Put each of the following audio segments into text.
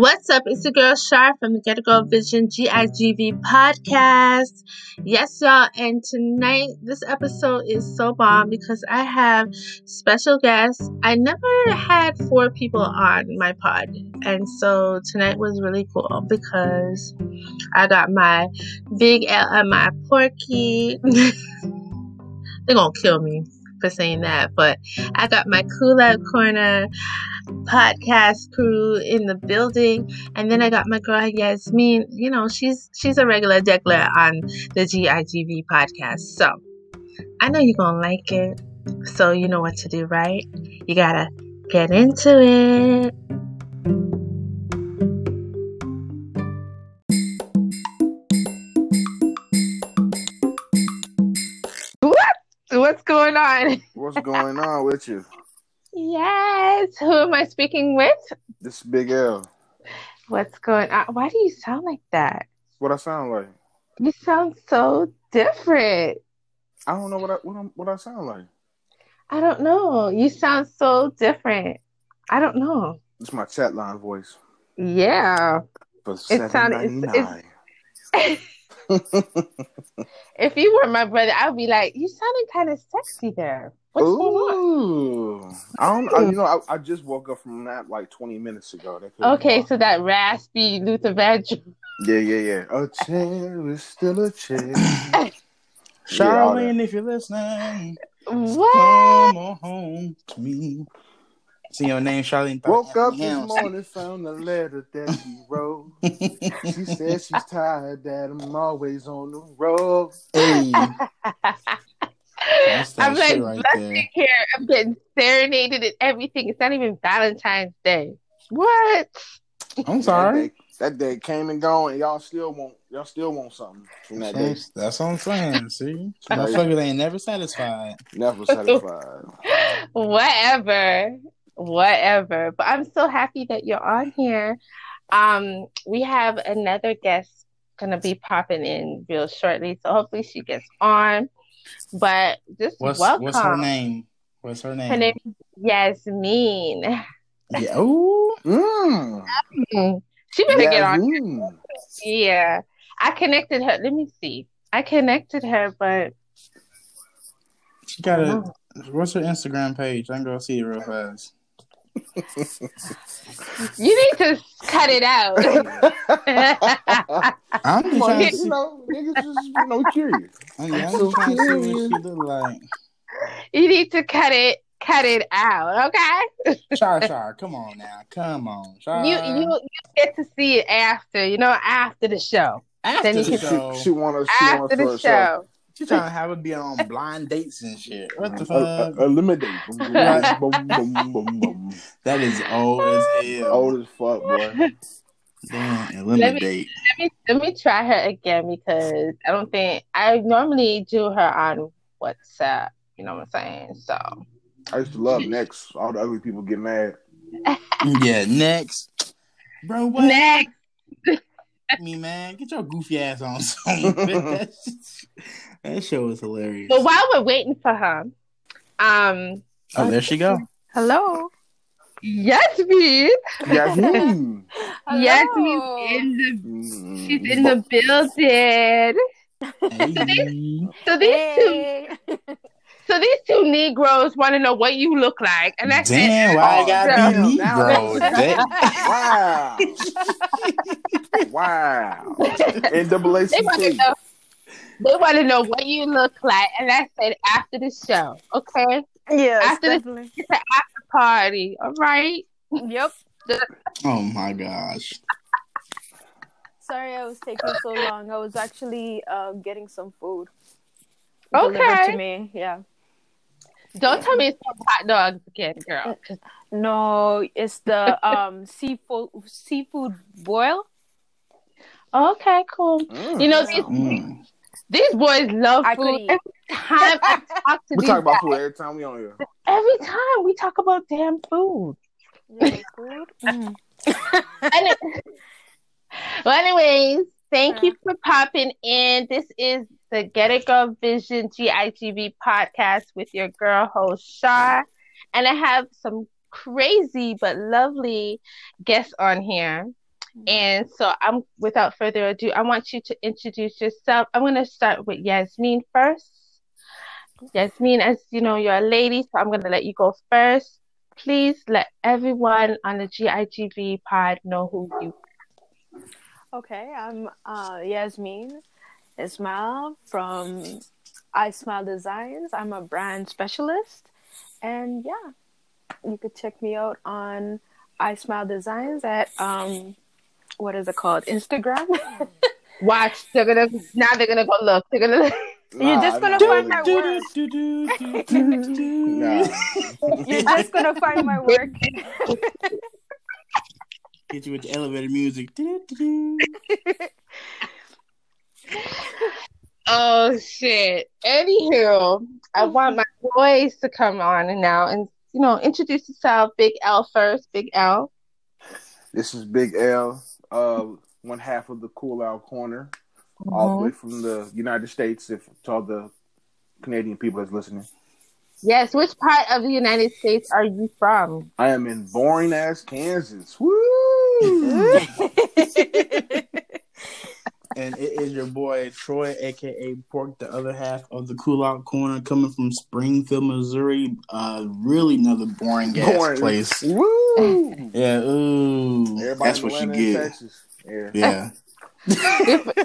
What's up? It's the girl Shar from the Get It Girl Vision GIGV podcast. Yes, y'all. And tonight, this episode is so bomb because I have special guests. I never had four people on my pod. And so tonight was really cool because I got my big L and my Porky. They're going to kill me for saying that, but I got my Out Corner podcast crew in the building. And then i got my girl yasmin. You know she's she's a regular deckler on the gigv podcast. So i know you're gonna like it. So you know what to do right? You gotta get into it. What? What's going on? What's going on with you? Yes. Who am I speaking with? This is Big L. What's going on? Why do you sound like that? What I sound like? You sound so different. I don't know what I what, i what I sound like. I don't know. You sound so different. I don't know. It's my chat line voice. Yeah. For It seven sounded- ninety nine. If you were my brother, I'd be like, you sounded kind of sexy there. What's going on? Ooh, I don't. I, you know, I, I just woke up from that like twenty minutes ago. That Okay, so that raspy Luther Vandross. yeah, yeah, yeah. A chair is still a chair. Charlene, if you're listening, What? come on home to me. See your name, Charlene. Woke up this Hams. morning, found a letter that he wrote. She said she's tired that I'm always on the road. hey, I'm like, shit right let's there. take care. I'm getting serenaded and everything. It's not even Valentine's Day. What? I'm That sorry. day, that day came and gone, and y'all still want y'all still want something from that day. That's, that's what I'm saying. See, Right. motherfuckers ain't never satisfied. Never satisfied. Whatever. Whatever. But I'm so happy that you're on here. Um, we have another guest gonna be popping in real shortly, so hopefully she gets on. But just What's welcome. what's her name? What's her name? Her name is Yasmin. Yeah. Ooh. Mm. She better get on. Yeah. I connected her. Let me see. I connected her, but She got a. What's her Instagram page? I'm gonna see it real fast. You need to cut it out. I'm just Come trying to you know, niggas just you know curious. I'm I'm just trying to see what she look like. you need to cut it cut it out, okay? Char Char, come on now, come on, Char. You you you get to see it after, you know, after the show. after then you the can- show. She, she want to. She After to the show. She trying to have it be on blind dates and shit. What the fuck? eliminate. Boom, boom, Right. boom, boom, boom, boom. that is old as hell. Old as fuck, boy. Damn, eliminate. Let me let me try her again because I don't think I normally do her on WhatsApp. You know what I'm saying? So I used to love next. All the ugly people get mad. Yeah, next, bro. What? next. me, man. Get your goofy ass on something. that, show was hilarious. But while we're waiting for her, um, Oh, there she go. Hello. Yasmin, Yazoo. Yasmin's in the Mm. she's in the building. Hey. So these two Hey. So these two Negroes want to know what you look like, and I said, Damn, why I gotta damn, be now Negro? that's- That- Wow. Wow. they want to NAACP. know. They want to know what you look like, and I said after the show, okay? Yeah, After this- definitely. It's after party, all right? Yep. oh my gosh. Sorry, I was taking so long. I was actually uh, getting some food Okay. to me. Yeah. Don't tell me it's some hot dogs again, girl. 'cause- No, it's the um seafood seafood boil. Okay, cool. Mm. You know these Mm. These boys love I food. Every time I talk to We talk about guys, food every time we on here. every time we talk about damn food. Yeah, food. Mm. Well, anyways, thank you for popping in. This is the Get It Girl Vision GIGV podcast with your girl host Shar, and I have some crazy but lovely guests on here. And so I'm without further ado, I want you to introduce yourself. I'm gonna start with Yasmin first. Yasmin, as you know, you're a lady, so I'm gonna let you go first. Please let everyone on the GIGV pod know who you are. Okay, I'm uh, Yasmin Ismail from I Smile Designs. I'm a brand specialist, and yeah, you could check me out on I Smile Designs at um, what is it called? Instagram. watch. They're gonna now. They're gonna go look. They're gonna. You're just gonna nah, find my Do, work. do, do, do, do, do. Nah. You're just gonna find my work. Hit you with the elevator music. Do, do, do. Oh shit. Anywho, I want my boys to come on now and you know introduce yourself. Big L first. Big L. This is Big L, uh, one half of the Cool Out Corner, all the way from the United States. If to all the Canadian people that's listening, Yes. Which part of the United States are you from? I am in boring ass Kansas. Woo! And it is your boy Troy, aka Pork, the other half of the Cool Out Corner, coming from Springfield, Missouri. Uh, really another boring gas Boring. place. Woo! Yeah, ooh, Everybody that's what you Atlanta get. Yeah. Yeah,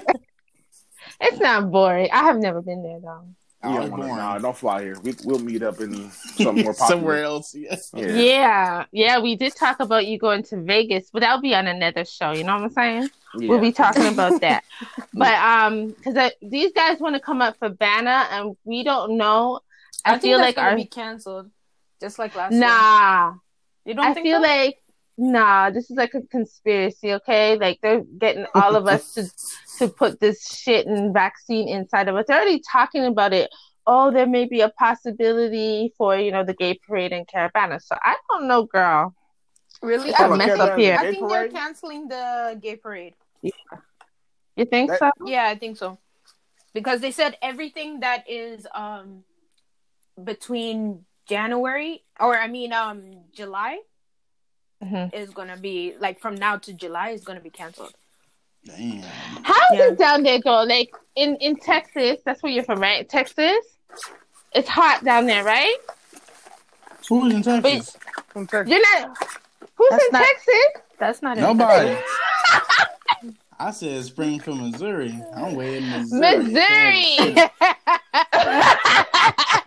It's not boring. I have never been there though. You don't wanna, nah, don't fly here. We, we'll meet up in somewhere more somewhere else. Yes. Yeah. Yeah. yeah, We did talk about you going to Vegas, but that'll be on another show. You know what I'm saying? Yeah. We'll be talking about that. but um, because these guys want to come up for Banner, and we don't know. I, I, feel think like that's gonna our be canceled, just like last year. nah. You don't I think feel so? like nah. This is like a conspiracy. Okay, like they're getting all of us to to put this shit and vaccine inside of us. They're already talking about it. Oh, there may be a possibility for you know the gay parade in Caribana. So I don't know, girl. really. I Hold mess up here. I think they're canceling the gay parade. You think That- so? Yeah, I think so. Because they said everything that is um between January or I mean um July Mhm. is gonna be like from now to July is gonna be canceled. Damn. How is Yeah. it down there go? Like in in Texas, that's where you're from, right? Texas. It's hot down there, right? Who's in Texas? From Texas. You're not. Who's That's in not- Texas? That's not Nobody. I said Springfield, Missouri. I'm way in Missouri. Missouri.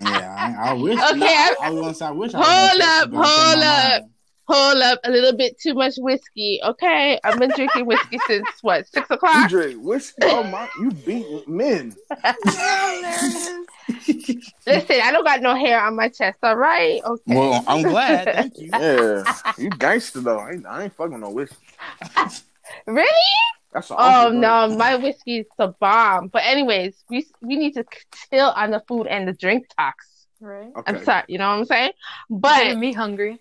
Yeah, I, I wish. Okay, no, I'm- I was gonna I wish. I was Hold up, but I changed hold my up. Mind. Hold up, a little bit too much whiskey. Okay, I've been drinking whiskey since what six You o'clock. drink whiskey? Oh my! You beat men. Listen, I don't got no hair on my chest. All right, okay. Well, I'm glad. Thank you. Yeah, you gangster though. I ain't, I ain't fucking no whiskey. really? That's all. Oh no, my whiskey is the bomb. But anyways, we we need to chill on the food and the drink talks. Right. Okay. I'm sorry, you know what I'm saying? Getting But me hungry.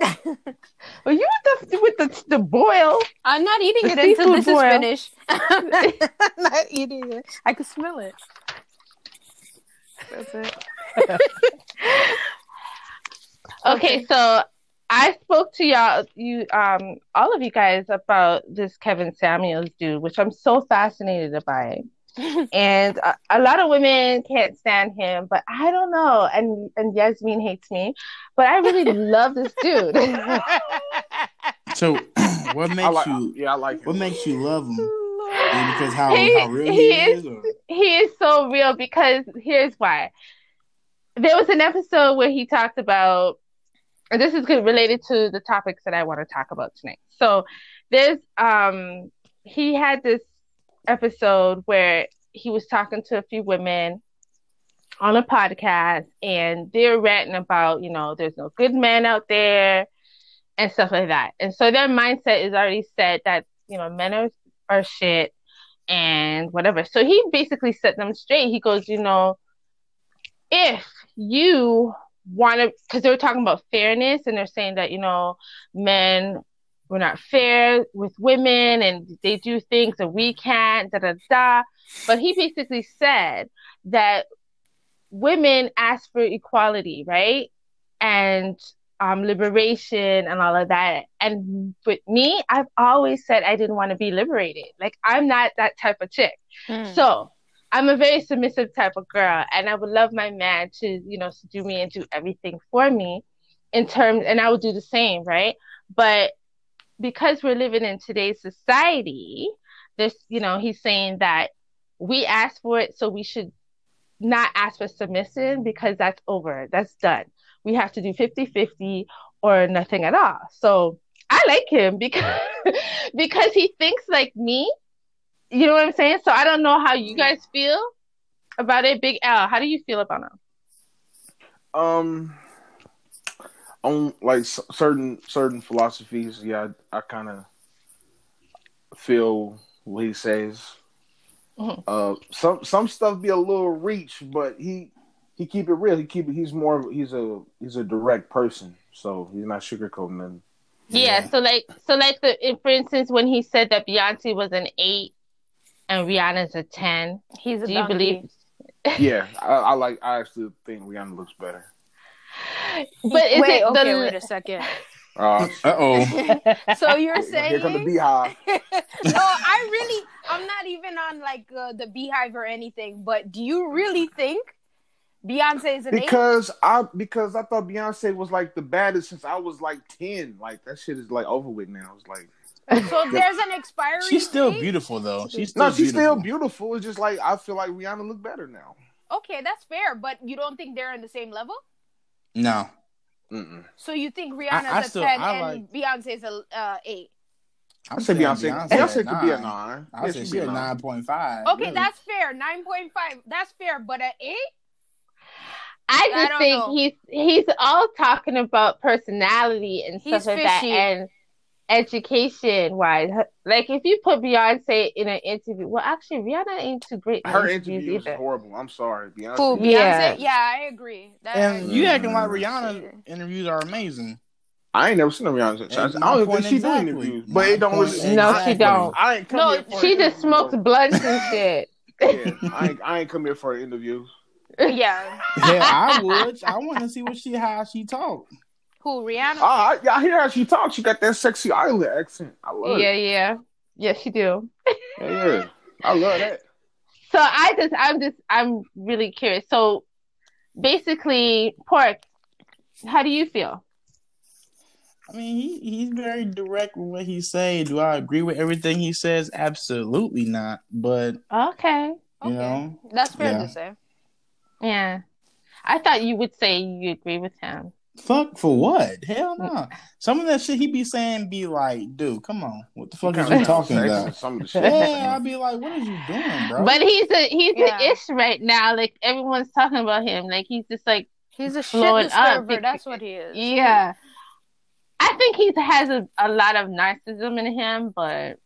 Well, you with the with the the boil. I'm not eating it until this boil. is finished. I'm not eating it. I can smell it. That's it. Okay, so I spoke to y'all, you, um, all of you guys about this Kevin Samuels dude, which I'm so fascinated by. and a, a lot of women can't stand him, but I don't know. And and Yasmin hates me, but I really love this dude. So, what makes like. you? Yeah, I like. What makes you love him? Is because how He- how real he he, is- is? or- he is so real because here's why. There was an episode where he talked about, and this is related to the topics that I want to talk about tonight. So there's um he had this episode where he was talking to a few women on a podcast and they're ranting about, you know, there's no good men out there and stuff like that. And so their mindset is already set that, you know, men are, are shit and whatever. So he basically set them straight. He goes, you know, if you want to, because they were talking about fairness and they're saying that, you know, men were not fair with women and they do things that we can't, da da da. But he basically said that women ask for equality, right? And um, liberation and all of that. And with me, I've always said I didn't want to be liberated. Like I'm not that type of chick. Mm. So I'm a very submissive type of girl, and I would love my man to, you know, do me and do everything for me in terms, and I would do the same, right? But because we're living in today's society, this, you know, he's saying that we asked for it, so we should not ask for submission because that's over. That's done. We have to do 50 50 or nothing at all. So I like him because because he thinks like me. You know what I'm saying? So I don't know how you guys feel about it. Big L, how do you feel about him? Um, on like certain certain philosophies, yeah, I, I kind of feel what he says. Mhm. Uh, some some stuff be a little reach, but he he keep it real. He keep it. He's more. He's a he's a direct person, so he's not sugarcoating nothing. Yeah. So like, so like the, for instance, when he said that Beyonce was an eight and Rihanna's a ten, He's a do you donkey. believe? Yeah, I, I like. I actually think Rihanna looks better. But is wait, it okay, the? wait a second. Uh, oh. So you're saying here saying come the beehive. no, I really, I'm not even on like uh, the beehive or anything. But do you really think Beyonce is an eight? Because I because I thought Beyonce was like the baddest since I was like ten. Like that shit is like over with now. It's like So there's an expiry. She's still date? beautiful though. She's still no, she's beautiful. still beautiful. It's just like I feel like Rihanna look better now. Okay, that's fair. But you don't think they're on the same level? No. Mm-mm. So you think Rihanna's I a still- ten I and Beyonce's a uh, eight? I say Beyonce. Beyonce, could be a nine. I Yeah, say she'd be a a nine. nine point five. Okay, that's fair. Nine point five. That's fair. But at eight, I I just don't think know. he's he's all talking about personality and He's stuff like that and education wise. Like if you put Beyonce in an interview, well, actually Rihanna ain't too great Her interviews interview was either. horrible. I'm sorry, Beyonce. who? Yeah. Beyonce? Yeah, I agree. That And agree. you acting like Mm. Rihanna interviews are amazing. I ain't never seen a Rihanna. I, I don't even think she exactly. do interviews, My but it don't point. No, I she don't. I ain't come No, here for She an just interview, smokes blunts and shit. Yeah, I ain't, I ain't come here for an interview. yeah. Yeah, I would. I want to see what she how she talk. Who? Rihanna? Oh, I, I hear how she talks. She got that sexy island accent. I love it. Yeah, it. yeah. Yes, she do. Yeah, yeah. I love that. So I just I'm just I'm really curious. So basically, Pork, how do you feel? I mean, he, he's very direct with what he say. Do I agree with everything he says? Absolutely not. But Okay. you Okay. know, That's fair Yeah. to say. Yeah. I thought you would say you agree with him. Fuck for what? Hell no. Some of that shit he be saying be like, dude, come on, what the fuck is Kinda you talking about? Some shit. Yeah, I'd be like, what is you doing, bro? But he's a he's Yeah. an ish right now. Like everyone's talking about him. Like he's just like He's a shit Blowing up. That's what he is. yeah. I think he has a, a lot of narcissism in him, but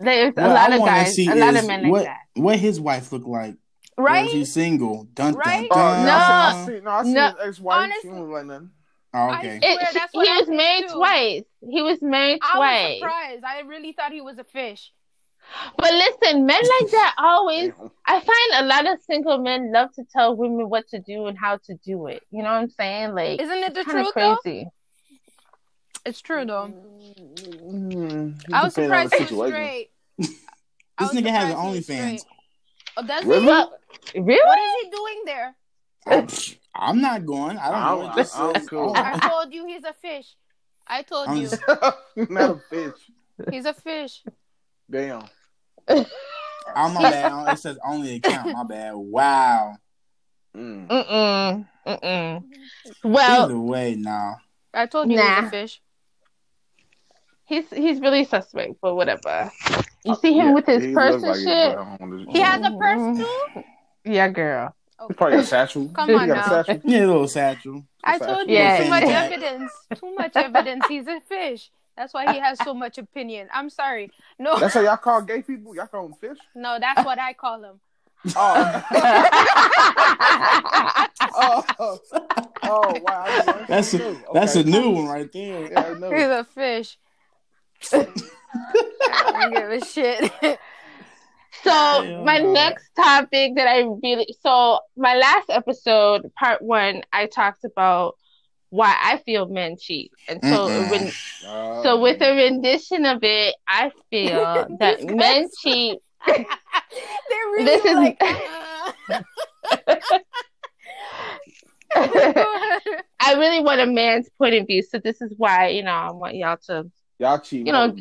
there's a lot I of guys, see a lot is of men like what, that. What his wife look like? Or Right? is he single? Dun Right? Oh, dun no, I dun. seen, I seen, no, I seen No. his ex-wife. She Honestly- don't like nothing. Oh, okay. I- It, swear, that's he I was married too. twice. He was married twice. I was surprised. I really thought he was a fish. But listen, men like that always. I find a lot of single men love to tell women what to do and how to do it. You know what I'm saying? Like, Isn't it the kind of truth though? crazy. It's true though. Mm, it I was surprised he was straight. This was nigga has an surprised OnlyFans. Straight. Oh, does Really? he? Well, really? What is he doing there? I'm not going. I don't I'm- know. It just I'm cool. I told you he's a fish. I told I'm you just- Not a fish. he's a fish. Damn. I'm my bad. It says only account. My bad. Wow. Mm. Mm-mm. Mm-mm. Well, Either way, nah. I told you he's a fish. he's he's really suspect, but whatever. You uh, see him Yeah, with his he purse and like shit? but I don't. He has a purse too. Yeah, girl. Oh. He probably got a satchel. Come he on got now. a satchel. Yeah, a little satchel. I Fashion. told you Yeah. too much evidence. Too much evidence. He's a fish. That's why he has so much opinion. I'm sorry. No, That's how y'all call gay people. Y'all call them fish. no, that's what I call him. Oh, oh, oh wow! I didn't- That's a Okay. that's a new one right there. Yeah, I know. He's a fish. I don't give a shit. So Hell my no. next topic that I really so my last episode, part one, I talked about why I feel men cheat. And so, Uh, so with a rendition of it, I feel that men cheat. They're really This is- like. uh, I really want a man's point of view. So this is why you know I want y'all to y'all cheat. you know,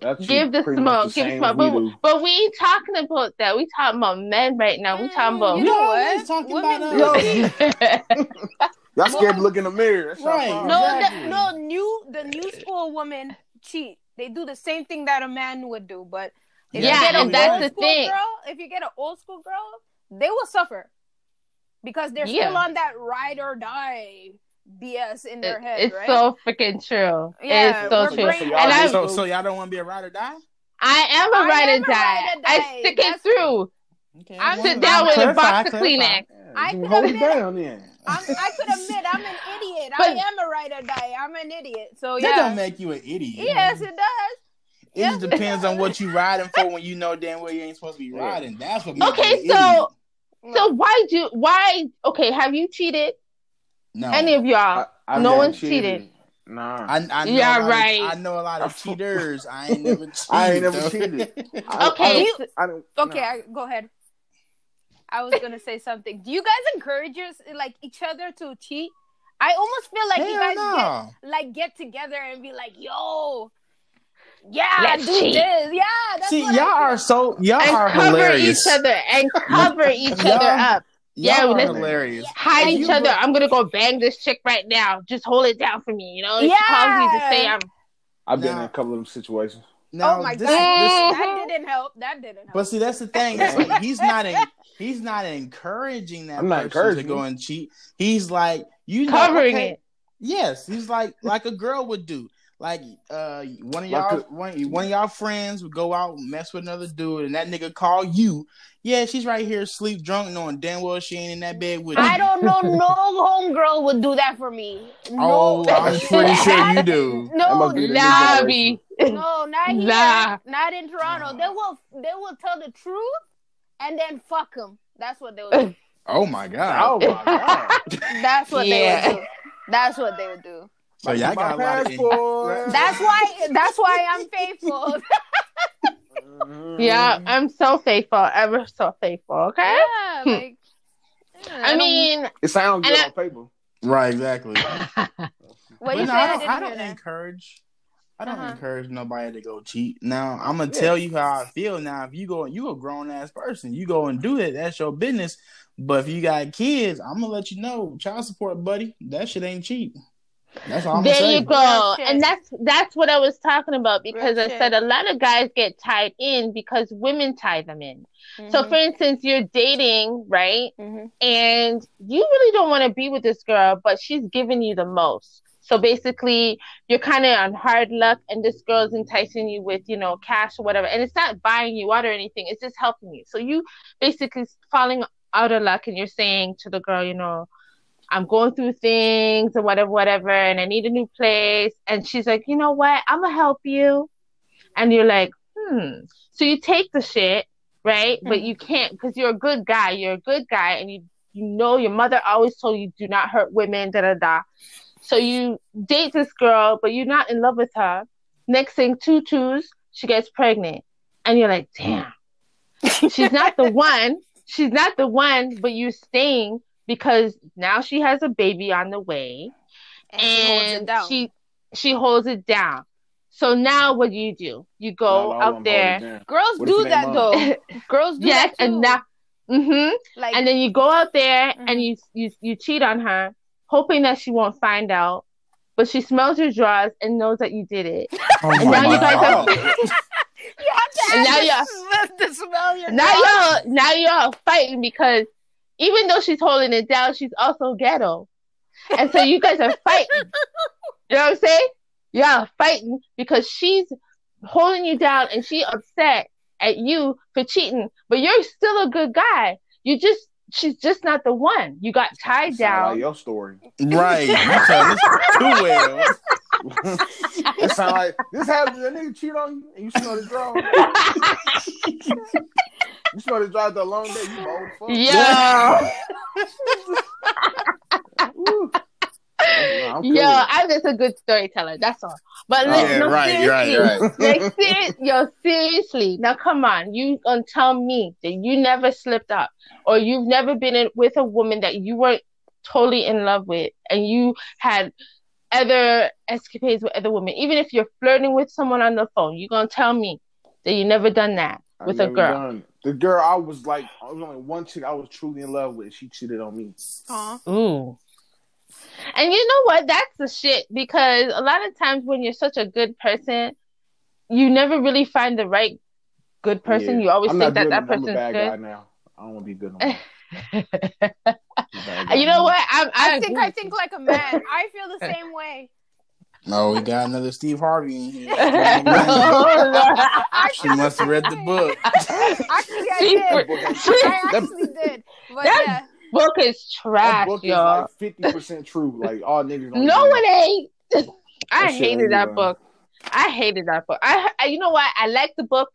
Y'all give the pretty much smoke, give the same smoke. as we But, we ain't talking about that. We talking about men right now. We talking mm, about you know what? Talking Women about us. Y'all scared to look in the mirror. That's y'all Right. problem. No, Exactly. the, no, new the new school women cheat. They do the same thing that a man would do, but if Yeah, you get an that's old the school thing. girl, if you get an old school girl, they will suffer because they're Yeah. still on that ride or die BS in their It- head, it's right? so freaking true. Yeah, it's so true. brain- y'all And I, So, so y'all don't want to be a ride or die? I am a I ride am or a die. ride or I die. stick That's- it through. Okay. I'm Sit down with a box of Kleenex. I could hold admit- down then. I'm, I could admit I'm an idiot. I am a ride or die. I'm an idiot. So yeah, That don't make you an idiot. yes, it does. It Yes, just depends on what you're riding for when you know damn well you ain't supposed to be riding. That's what makes Okay, you an so so why do why? Okay, have you cheated? Idiot. no. Any of y'all? I, no never one's cheated. Nah. I, I know Yeah, a lot right. Of, I know a lot of cheaters. I ain't never cheated. I ain't never cheated. I, Okay, I don't, I don't, Okay, nah. I, go ahead. I was gonna say something. Do you guys encourage your, like each other to cheat? I almost feel like you guys no. get like get together and be like, "Yo, yeah, Let's do cheat. this, yeah." That's See, what y'all I are so y'all and are cover hilarious. each other and cover each other up. Yeah, Y'all hilarious. Hide And each other. go- I'm gonna go bang this chick right now. Just hold it down for me. You know, if she calls me to say Yeah. I'm. I've been in a couple of them situations. Now, oh my this- god, this- that didn't help. That didn't help. But see, that's the thing. Like he's not in, he's not encouraging that I'm not person to encouraging go and cheat. He's like you know, Covering okay, it. Yes, he's like like a girl would do. Like uh, one of y'all, a- one, one of y'all friends would go out and mess with another dude, and that nigga call you. Yeah, she's right here, sleep drunk, knowing damn well she ain't in that bed with you. I don't know. No homegirl would do that for me. Oh, No, I'm pretty sure you do. No, must be the new Nah, no, not here. Nah. Not in Toronto. They will. They will tell the truth and then fuck them. That's what they would do. Oh my god! Oh my god! That's what Yeah. they would do. That's what they would do. So y'all got a lot of. passport. That's why. That's why I'm faithful. Yeah, I'm so faithful, ever so faithful. Okay. yeah, like. yeah, I don't- mean, It sounds good And I- on paper. Right, exactly. what you no, say? I I don't, didn't I don't encourage. I don't Uh-huh. encourage nobody to go cheat. Now I'm gonna Yeah. tell you how I feel. Now, if you go, you a grown ass person, you go and do it. That's your business. But if you got kids, I'm gonna let you know. Child support, buddy, that shit ain't cheap. That's all I'm there you go, and that's that's what I was talking about because Real I shit. said a lot of guys get tied in because women tie them in. So, Mhm, for instance, you're dating, right? mhm. and you really don't want to be with this girl, but she's giving you the most. So basically, you're kind of on hard luck, and this girl's enticing you with, you know, cash or whatever. And it's not buying you out or anything; it's just helping you. So you basically falling out of luck, and you're saying to the girl, you know, I'm going through things or whatever, whatever, and I need a new place. And she's like, you know what? I'm gonna help you. And you're like, hmm. So you take the shit, right? But Mhm. you can't because you're a good guy. You're a good guy, and you you know your mother always told you do not hurt women. Da da da. So you date this girl, but you're not in love with her. Next thing, two twos, she gets pregnant, and you're like, damn, she's not the one. She's not the one, but you're staying because now she has a baby on the way And, she holds it and down. she she holds it down. So now what do you do? You go all out there. hold it down. Girls What do that ain't though. Girls do Yes, that too. and now mhm. like And then you go out there Mhm. and you you you cheat on her, hoping that she won't find out. But she smells your drawers and knows that you did it. Oh And my now you guys God. are you have to And now you're- the, the smell your now y'all now y'all fighting because even though she's holding it down, she's also ghetto. And so you guys are fighting. You know what I'm saying? Y'all fighting because she's holding you down and she upset at you for cheating, but you're still a good guy. You just she's just not the one. You got tied Sound like down. your story. Right, you tell this too well. it sound like this happened. That nigga cheat on you, and you smell the draw. You smell the draw after a long day. You bold fuck. yeah. Yo. I'm just a good storyteller. That's all. But Oh. like, Yeah, no, right, right, seriously. right. like, ser- yo, seriously. Now, come on. You gonna tell me that you never slipped up, or you've never been in, with a woman that you weren't totally in love with, and you had other escapades with other women. Even if you're flirting with someone on the phone, you gonna tell me that you never done that I with a girl. done. The girl I was like, I was only one chick I was truly in love with. She cheated on me. Aw. Ooh. And you know what? That's the shit because a lot of times when you're such a good person, you never really find the right good person. Yeah. You always I'm think that good that no more. I'm a person's bad guy good. now. I don't want to be good no more. I'm a bad guy you know now. what? I, I, I think I think like a man. I feel the same way. No, we got another Steve Harvey in here. Oh, she must have read the book. Actually, I See, did. That I actually did. But That- yeah. Book is that trash, book y'all. like fifty percent true. Like all niggas. Don't No, even- it ain't. I That hated that even- book. I hated that book. I, I, you know what? I liked the book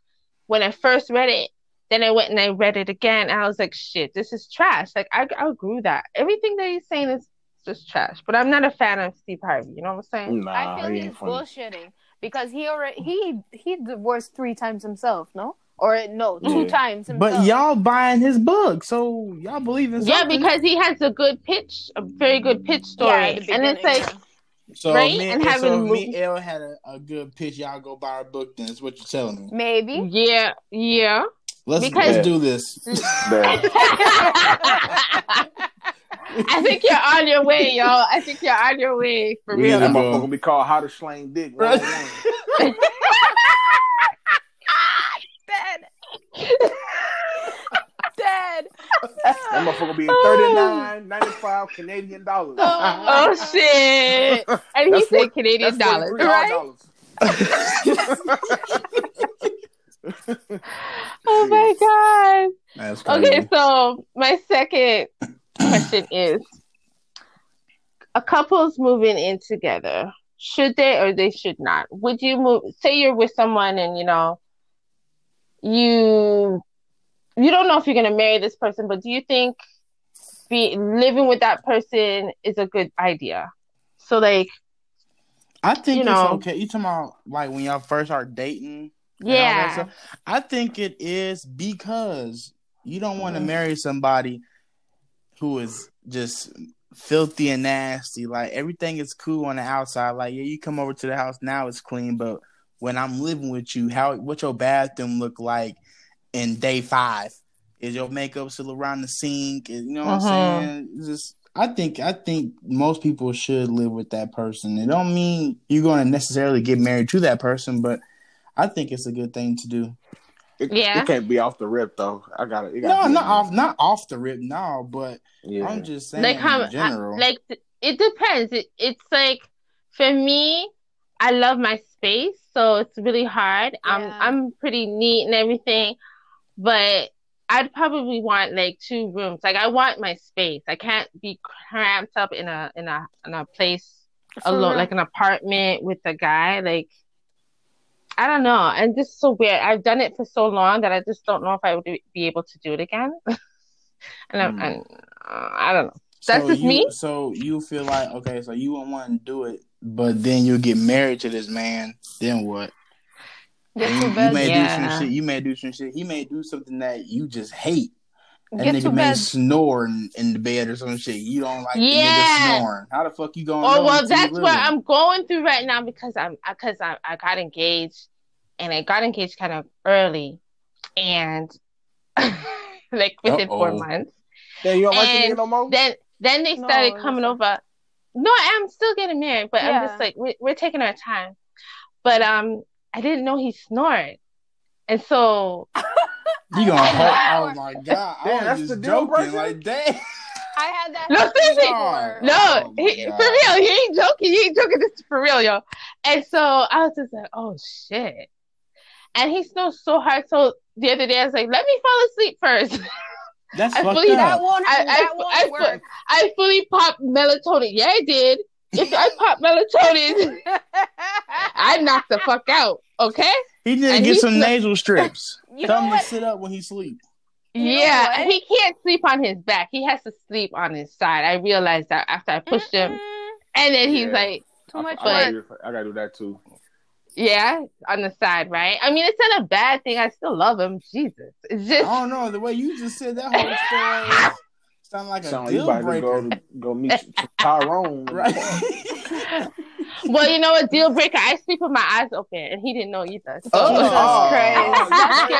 when I first read it. Then I went and I read it again, and I was like, "Shit, this is trash." Like I, I agree with that. Everything that he's saying is just trash. But I'm not a fan of Steve Harvey. You know what I'm saying? Nah, I feel he he's funny. bullshitting because he already he he divorced three times himself, no? Or no, two Yeah. times himself. But y'all buying his book, so y'all believe in Yeah, something. because he has a good pitch, a very good pitch story, Yeah, and it's beginning, like, so right? me And and, having so me movies- L had a, a good pitch. Y'all go buy our book. Then is what you're telling me. maybe. yeah, yeah. Let's Because- let's do this. I think you're on your way, y'all. I think you're on your way for We real. That need to motherfucker go. gonna be called How to Slang Dick. Right. 101. Dead. Dead. That motherfucker be 39, 95 Canadian dollars. Oh, oh shit! And he said Canadian That's dollars, right? Oh my god. Okay, so my second question is: A couple's moving in together. Should they or they should not? Would you move? Say you're with someone and you know you you don't know if you're gonna marry this person, but do you think be living with that person is a good idea? So like, I think you it's know. okay. You talking about like when y'all first start dating? and all that yeah. I think it is because you don't want to Mhm. marry somebody who is just filthy and nasty. Like everything is cool on the outside. Like yeah, you come over to the house now it's clean, but when I'm living with you, how what your bathroom look like in day five? Is your makeup still around the sink? Is- You know what Mhm. I'm saying? Just I think I think most people should live with that person. It don't mean you're going to necessarily get married to that person, but I think it's a good thing to do. It, Yeah. it can't be off the rip though. I got it. No, not off, not off the rip, no. But Yeah. I'm just saying like how in general. like it depends. It, it's like for me, I love my space, so it's really hard. I'm I'm pretty neat and everything, but I'd probably want like two rooms. Like I want my space. I can't be cramped up in a in a in a place For alone, real. like an apartment with a guy. Like I don't know, and this is so weird. I've done it for so long that I just don't know if I would be able to do it again. and I'm, and, uh, I don't know. That's so just you, me. So you feel like okay, so you won't want to do it, but then you'll get married to this man. Then what? Get you, to you bed. may do some shit. You may do some shit. He may do something that you just hate. That Get nigga may bed. snore in, in the bed or some shit. You don't like the Yeah. nigga snoring. How the fuck you gonna? Oh well, that's what? I'm going through right now because I'm because I I got engaged, and I got engaged kind of early, and like within four Uh-oh. months. Then you don't like the nigga no more? Then then they No, started coming over. No, I'm still getting married, but I'm just like we, we're taking our time. But um, I didn't know he snored, and so You gonna hold? Oh my god! Damn, I that's was the just deal joking. breaker? Like, damn. I had that. No, seriously. before. No, Oh he, for real, he ain't joking. He ain't joking. This is for real, yo. And so I was just like, oh shit. And he snores so hard. So the other day I was like, let me fall asleep first. That's I fucked believe up. That won't. I- that I- won't I- work. I fully popped melatonin. Yeah, I did. If I popped melatonin, I knocked the fuck out. Okay. He didn't And get he some slept- nasal strips. You Tell know him to sit up when he sleep. You yeah, and he can't sleep on his back. He has to sleep on his side. I realized that after I pushed him. Mm-mm. And then he's Yeah. like, Too much I, I, gotta, I gotta do that too. Yeah, on the side, right? I mean, it's not a bad thing. I still love him. Jesus. It's just I don't know the way you just said that whole story. Sound like a Sound like you deal about to breaker, go go meet Tyrone. right? well, you know what? Deal breaker. I sleep with my eyes open, and he didn't know either. So. Oh, crazy. That's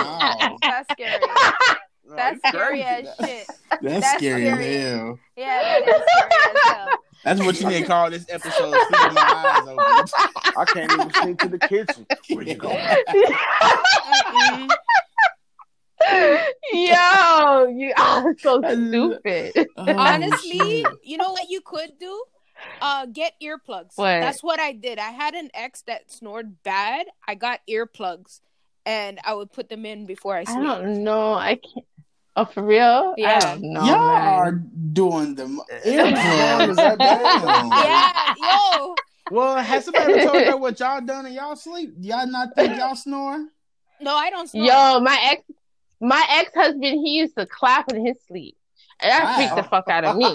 oh. That's scary. That's scary. No, That's scary as shit. That's, That's scary as scary. hell. Yeah, that is scary as hell. That's what you need to call this episode. Sleep my eyes open. I can't even sneak to the kitchen. Where you going? Yo, you are so I love- stupid. Oh, Honestly, shit. you know what you could do? Uh, get earplugs. What? That's what I did. I had an ex that snored bad. I got earplugs, and I would put them in before I sleep. I sleep. don't know. I can't. Oh, for real? I Yeah. don't know. y'all man. are doing the earplugs. Yeah, yo. Well, has somebody ever told you what y'all done in y'all sleep? Y'all not think y'all snore? No, I don't snore. Yo, my ex, my ex husband, he used to clap in his sleep, and that freaked the fuck out of me.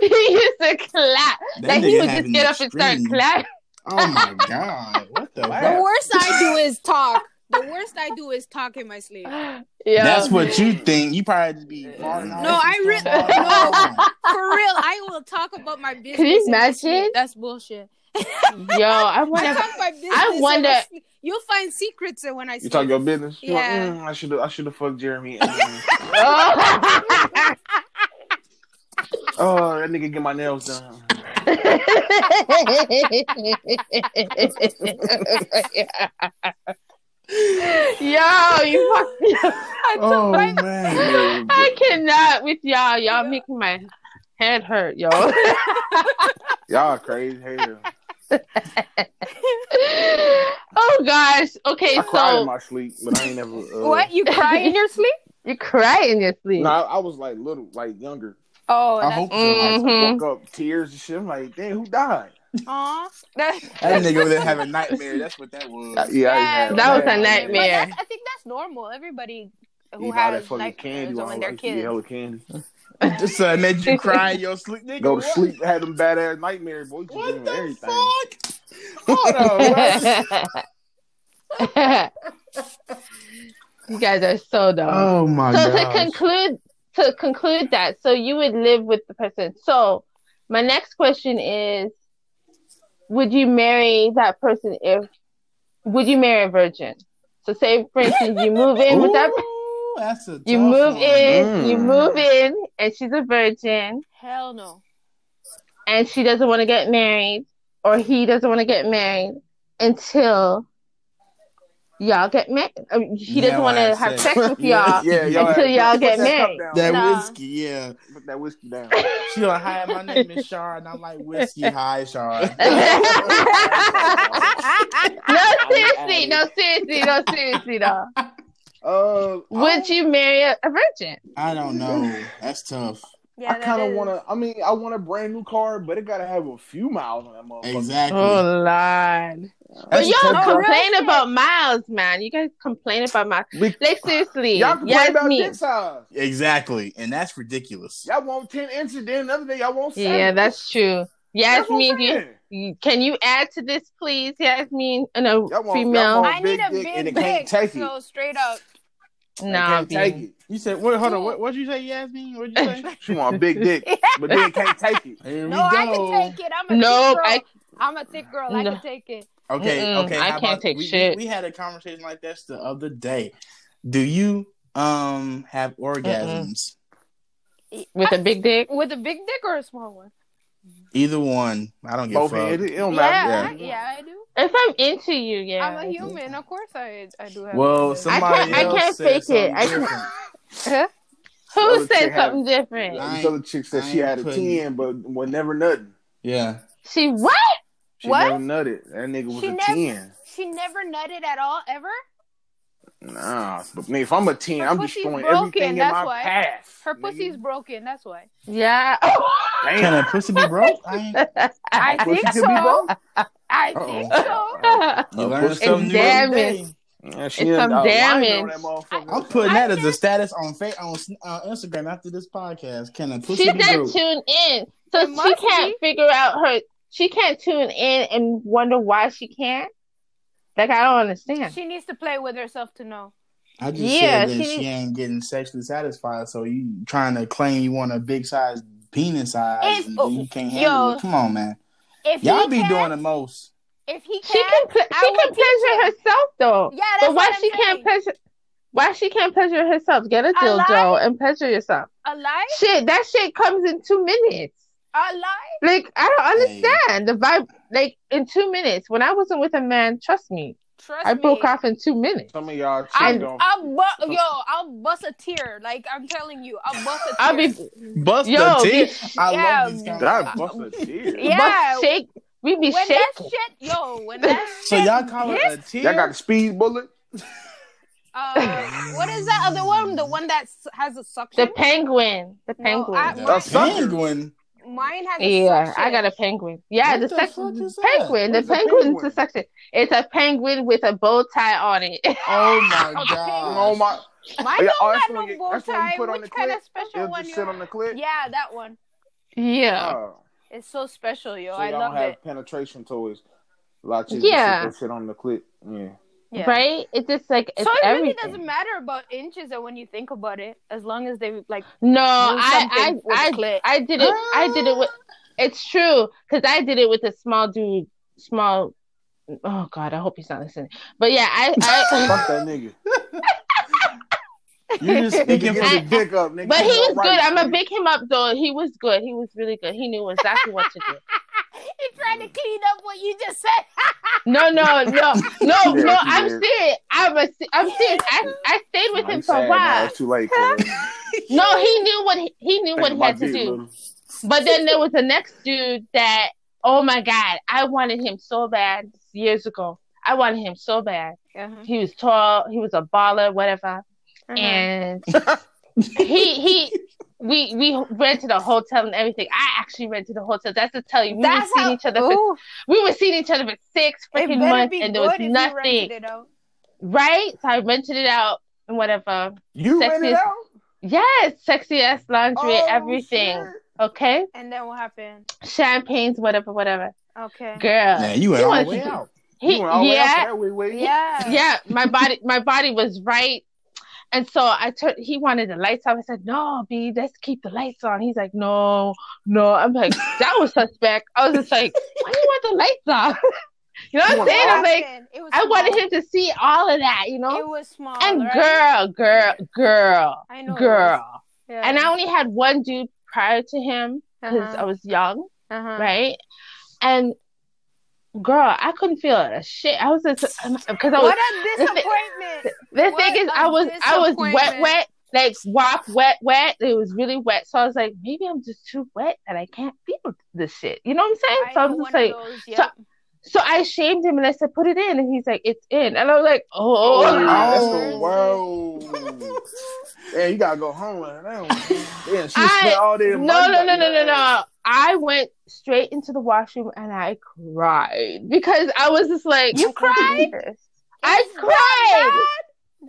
he used to clap. like he would just get up and start extreme- clapping. Oh my god! What the The worst I do is talk. The worst I do is talk in my sleep. Yeah, That's what you think. You probably just be No, I and re- stuff all the time. For real, I will talk about my business. Can you in my imagine? That's bullshit. Yo, I I wonder. talk my business. I wonder- my. You'll find secrets in when I You sleep. talk your business. You like, Yeah. "Mm, I should have. I should have fucked Jeremy. Mm. oh, that nigga get my nails done. Yo, you fuck. I Oh my man! I cannot with y'all. Y'all making my head hurt, yo. Y'all crazy hell. oh gosh. Okay, I cried in so my sleep, but I ain't never. Uh, What? You cry in your sleep? you cry in your sleep. No, I, I was like little, like younger. Oh, I hope so. Mhm. I woke up tears and shit. I'm like, damn, who died? Aw. that, That nigga over there having nightmare. That's what that was. Yeah, Yeah, had That was a bad But nightmare. I think that's normal. Everybody who Eat all that has fucking candy while when I they're like kids. hella candy. This uh, made you cry in your sleep, nigga. Go to What? sleep, had them bad ass nightmares, boy. You What the everything. fuck? Hold on. what? you guys are so dumb. Oh my god. so to conclude to conclude that, so you would live with the person. So my next question is would you marry that person if would you marry a virgin? So say for instance you move in with that Ooh, that's a you move one. in, you Mm. move in and she's a virgin Hell no. and she doesn't want to get married or he doesn't want to get married until y'all get married. He Yeah, doesn't want to have said- sex with y'all. Yeah, y'all Until y'all get married. down. That Nah. whiskey, yeah. Put that whiskey down. She like, hi, my name is Shar, and I'm like whiskey. Hi, Shar. no, seriously, no, seriously, no, seriously, no. Uh, Would you marry a, a virgin? I don't know. That's tough. Yeah, I kind of want to. I mean, I want a brand new car, but it gotta have a few miles on that motherfucker. Exactly. Oh Lord! But y'all tough complain shit. about miles, man. You guys complain about miles. We- Like seriously, y'all complain about Yasmin. dick size. Exactly, and that's ridiculous. Y'all want ten inches, then the other day y'all want seven. Yeah, that's true. That's what I'm Yasmin, you, you- can you add to this, please, Yasmin? And a Y'all want- y'all female? want- I need a big big dick and it dick. can't take it. So straight up. They Nah, can't take it. You said, what? Hold on. What? What'd you say, Yasmin? What'd you say? She want a big dick, but then can't take it. Here No, we I can take it. I'm a Nope, thick girl. I I'm a thick girl. I can take it. Okay, Mm-mm, okay. I can't about- take we, shit. We, we had a conversation like this the other day. Do you um have orgasms? with a big dick. With a big dick or a small one? Either one. I don't give Both a fuck. It don't Yeah, matter. yeah, I do. If I'm into you, yeah. I'm a human. Of course, I I do have. Well, a dick. somebody can't- I can't said fake it. I can't- Huh? Who said chick had- something different? I This other chick said she ain't had a putting- ten, but was never nothing. Yeah. She what? She What? never nutted. That nigga was She a never- ten. She never nutted at all, ever. Nah, but me, if I'm a ten, Her I'm pussy's destroying broken, everything in my why. path. Her nigga. pussy's broken. That's why. Yeah. Can a pussy be broke? I I think could be so. broke. I Uh-oh. think so. you learn pussy- something new Damn every it. It's some lying on damage. I'm putting that as a status on fa- on uh, Instagram after this podcast. Can a pussy She's be not broke? tuned in, so It she can't be. figure out her. She can't tune in and wonder why she can't. Like I don't understand. She needs to play with herself to know. I just Yeah, said that she- she ain't getting sexually satisfied, so you trying to claim you want a big size penis size If- and you can't handle yo, it. Come on, man. If Y'all be can, doing the most. If he She can, can pl- she can pleasure herself though. Yeah, that's But why what I'm she can't pleasure? Why she can't pleasure herself? Get a A dildo lie? and pleasure yourself. A lie? Shit, that shit comes in two minutes. A lie? Like I don't understand the vibe. Like in two minutes. When I wasn't with a man, trust me, Trust I me. broke off in two minutes. Some of y'all I'll, cheat don't. I'll bu- yo, I'll bust a tear. Like I'm telling you, I'll bust a tear. I'll be Bust Yo, the be- tip. I yeah, love these kind Did I bust a tear? Yeah. bust shake. We be when shaking. that shit, yo, when that So y'all call it a tear? Y'all got the speed bullet? uh, what is that other one? The one that has a suction. The penguin. The No, penguin. I- The A sucker. penguin. Mine has a yeah, suction. I got a penguin. Yeah, What the, the sex- fuck is that? penguin. The What's a penguin's penguin? the section. It's a penguin with a bow tie on it. Oh my god. Oh my! Mine Yeah, don't that's got no bow that's when you tie. put on Which the kind clip? of special It'll one just you sit on the clip. Yeah, that one. yeah. Oh, It's so special, yo. so I y'all love have it. penetration toys. A lot of Yeah. yeah. sit on the clip. Yeah. Yeah. Right? It's just like it's so it really doesn't matter about inches or when you think about it, as long as they like. No, I I. I, I did it. I did it with. Ah. It's true because I did it with a small dude. Small. Oh God, I hope he's not listening. But yeah, I. I Fuck that nigga. You're just speaking for the the dick up, nigga. but he You was right, good. I'm gonna pick him up though. He was good. He was really good. He knew exactly what to do. You're trying to clean up what you just said. No, no, no, no, Yeah, no. I'm did. serious. I'm a, I'm serious. I, I stayed with Nah, him for a sad now. while. It's too late. No, he knew what he, he knew what he had to dick, do. little. But then there was the next dude that, oh my God, I wanted him so bad years ago. I wanted him so bad. Uh-huh. He was tall, he was a baller, whatever. Uh-huh. And he he we we rented a hotel and everything. I actually rented a hotel. That's to tell you, we That's were seeing how. each other for we were seeing each other for six it freaking months and there was good if you rented nothing. Right? So I rented it out and whatever. You Sexiest- rented out? Yes, sexy ass laundry, Oh, everything. shit. Okay? And then what happened? Champagnes, whatever, whatever. Okay. Girl. Man, you went all the way out. He, You went all the way out for way, way. Yeah. yeah. My body, my body was right, and so I turned. He wanted the lights off. I said, "No, B, let's keep the lights on." He's like, "No, no." I'm like, that was suspect. I was just like, "Why do you want the lights off?" you know what I'm saying? I'm like, I wanted him to see all of that, you know, It was small. And right? girl, girl, girl, I know. girl. Yeah. And I only had one dude prior to him because Uh-huh. I was young. Uh-huh. right? And girl, I couldn't feel a shit. I was just because I was. What a disappointment. The what thing is, I was I was wet, disappointment. wet, like wop, wet, wet. It was really wet, so I was like, maybe I'm just too wet and I can't feel this shit. You know what I'm saying? I so I'm just like, those, so- yep. so I shamed him and I said, put it in, and he's like, it's in, and I was like, oh, Oh, that's the whoa. yeah, you gotta go home right now. Yeah, she I- spent all day. no, no, no, no, no, no. I went straight into the washroom and I cried because I was just like, You oh cried? I cried.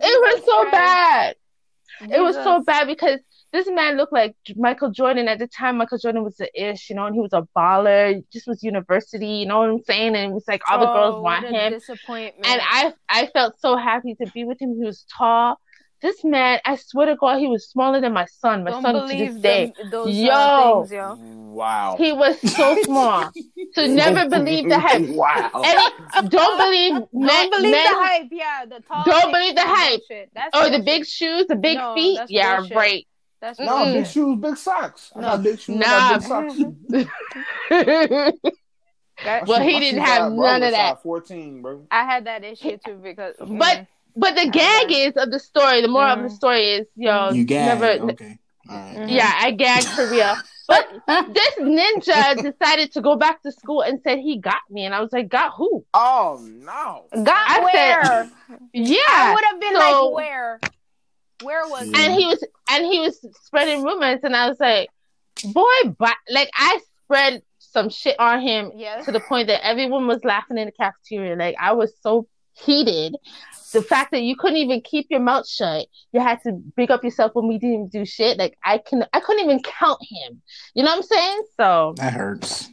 It was so bad. It was so bad because this man looked like Michael Jordan at the time. Michael Jordan was the ish, you know, and he was a baller. Just was university, you know what I'm saying? And it was like all the Oh, girls want him. Disappointment. And I, I felt so happy to be with him. He was tall. This man, I swear to God, he was smaller than my son. My don't son to this day. them, those Yo. things, yo. Wow. He was so small. So never believe the hype. Wow. Any, don't believe Don't men, believe men the hype. Yeah, the tall. Don't believe the hype. bullshit. That's or the bullshit. big shoes, the big No, feet. that's Yeah, bullshit. right. That's No, Mm-mm. big shoes, big socks. I got big shoes, I Nah. got big socks. That- Well, he didn't have bro, I none of that. Fourteen, bro. I had that issue too because. But- mm. But the gag is of the story. The moral of the story is, yo, You gagged. never. okay. All right. Yeah, I gagged for real. But this ninja decided to go back to school and said he got me, and I was like, got who? Oh no. got I where? said- Yeah. I would have been so- like, where? Where was Yeah. it? and he was and he was spreading rumors, and I was like, boy, but like I spread some shit on him Yes. to the point that everyone was laughing in the cafeteria. Like I was so heated. The fact that you couldn't even keep your mouth shut, you had to big up yourself when we didn't do shit. Like I can, I couldn't even count him. You know what I'm saying? So That hurts.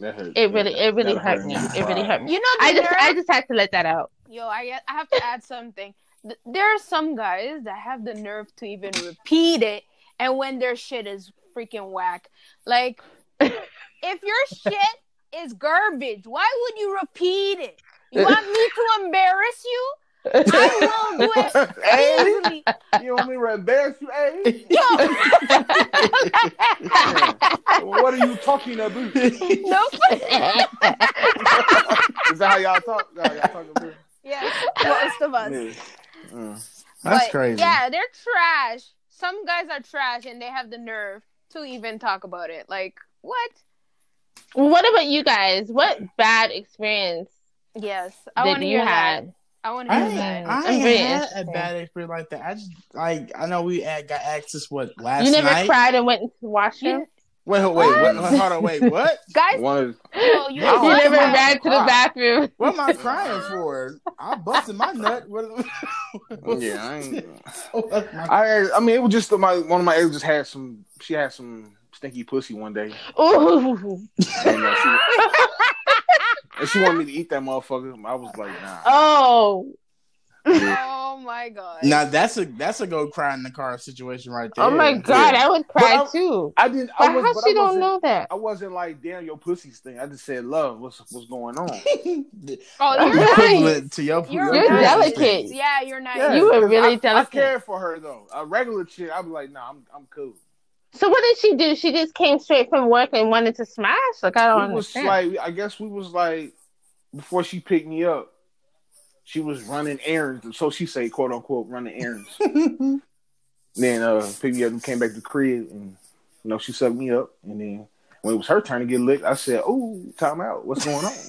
That hurt. it really, it really That hurt me. It really hurt me. You know, I just, nerve- I just had to let that out. Yo, I I have to add something. There are some guys that have the nerve to even repeat it, and when their shit is freaking whack. Like, if your shit is garbage, why would you repeat it? You want me to embarrass you? I will do it Hey, easily. you want me to embarrass you? Hey, Yo, what are you talking about? no, Is that how y'all talk? How y'all talk about? yeah, most of us. Yeah. Mm. That's But, crazy. Yeah, they're trash. Some guys are trash, and they have the nerve to even talk about it. Like, what? what about you guys? What bad experience Yes, I want did to you hear that. I want to I hear ain't, that. I I'm ain't very had a interested. bad experience like that. I just like I know we had, got access what last You never night. cried and went to the washroom. You- Wait, wait, wait, What? what? hold on, wait, what? Guys, One is, you I You like never crying. ran to the bathroom. What am I crying for? I busted my nut. What, what- yeah, I ain't. What's my- I I mean, it was just my one of my exes had some. She had some stinky pussy one day, Ooh. and, uh, she, and she wanted me to eat that motherfucker. I was like, nah. Oh. oh my god. now that's a that's a go cry in the car situation right there. Oh my god, Yeah. I would cry But I- too. I didn't. But I was, how but she I don't know that? I wasn't like, damn, your pussy's thing. I just said, love, what's what's going on? Oh, you're Nice. nice. to your You're, You're nice. delicate. Yeah, you're nice. Yeah, You were 'cause really I, delicate. I cared for her though. A regular chick, I'd be like, nah, I'm I'm cool. So what did she do? She just came straight from work and wanted to smash? Like I don't we was understand. like, I guess we was like, before she picked me up, she was running errands. So she say, quote unquote, running errands. then uh, picked me up and came back to the crib, and you know she sucked me up. And then when it was her turn to get licked, I said, "Oh, time out. What's going on?"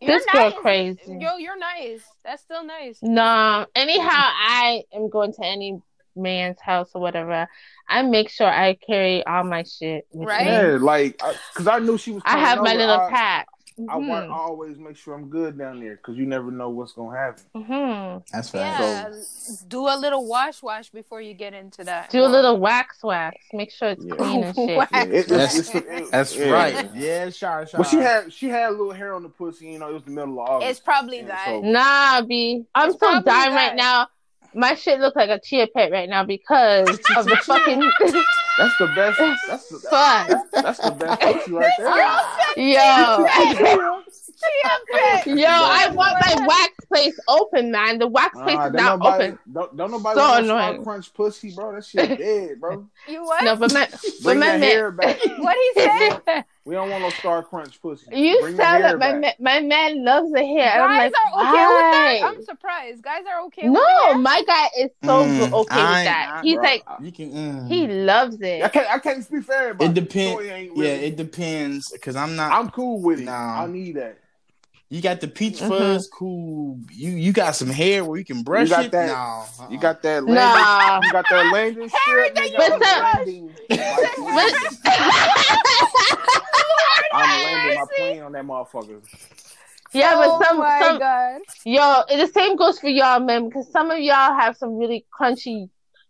You're This girl nice. crazy. Yo, you're nice. That's still nice. No. Anyhow, I am going to any man's house or whatever. I make sure I carry all my shit with Right? me. yeah, like, because I, knew she was. I coming have my over, little I, pack. I, Mhm. want, to always make sure I'm good down there because you never know what's gonna happen. Mhm. That's Yeah. fast. Do a little wash wash before you get into that. Do a little wax wax. Make sure it's Yeah. clean and shit. Yeah, it- That's- it's- it- That's yeah. right. Yeah, sure, sure. But she had she had a little hair on the pussy. You know, it was the middle of August. It's probably Yeah, that. so- Nah, B. I'm It's so dying that. right now. My shit looks like a chia pet right now because of the fucking That's the best. That's the, fuck. that's the best pussy right there. Yo. Chia Yo, I want my wax place open, man. The wax place Nah, is don't nobody, open. Don't, don't nobody So want to annoying. crunch pussy, bro. That shit dead, bro. You what? No, but my but my man, hair back. What he said? We don't want no star crunch pussy. you Bring the sound like my back. man, my man loves the hair. and I'm Guys like, are okay with that. I'm surprised. Guys are okay with No, my guy is so Mm, good- okay I- with that. Nah, He's bro. like, You can. Mm. he loves it. I it. can't. I can't speak for everybody. it depends. Joey ain't Yeah, it depends. Because I'm not. I'm cool with it. Nah. I need that. You got the peach Mhm. fuzz, cool. You you got some hair where you can brush got it. that- No, uh-uh. You got that. Landing, Nah. You got that landing strip. that you But I'm landing. my plane. I'm landing my plane on that motherfucker. yeah, oh but some, my some god. yo, the same goes for y'all, man, because some of y'all have some really crunchy,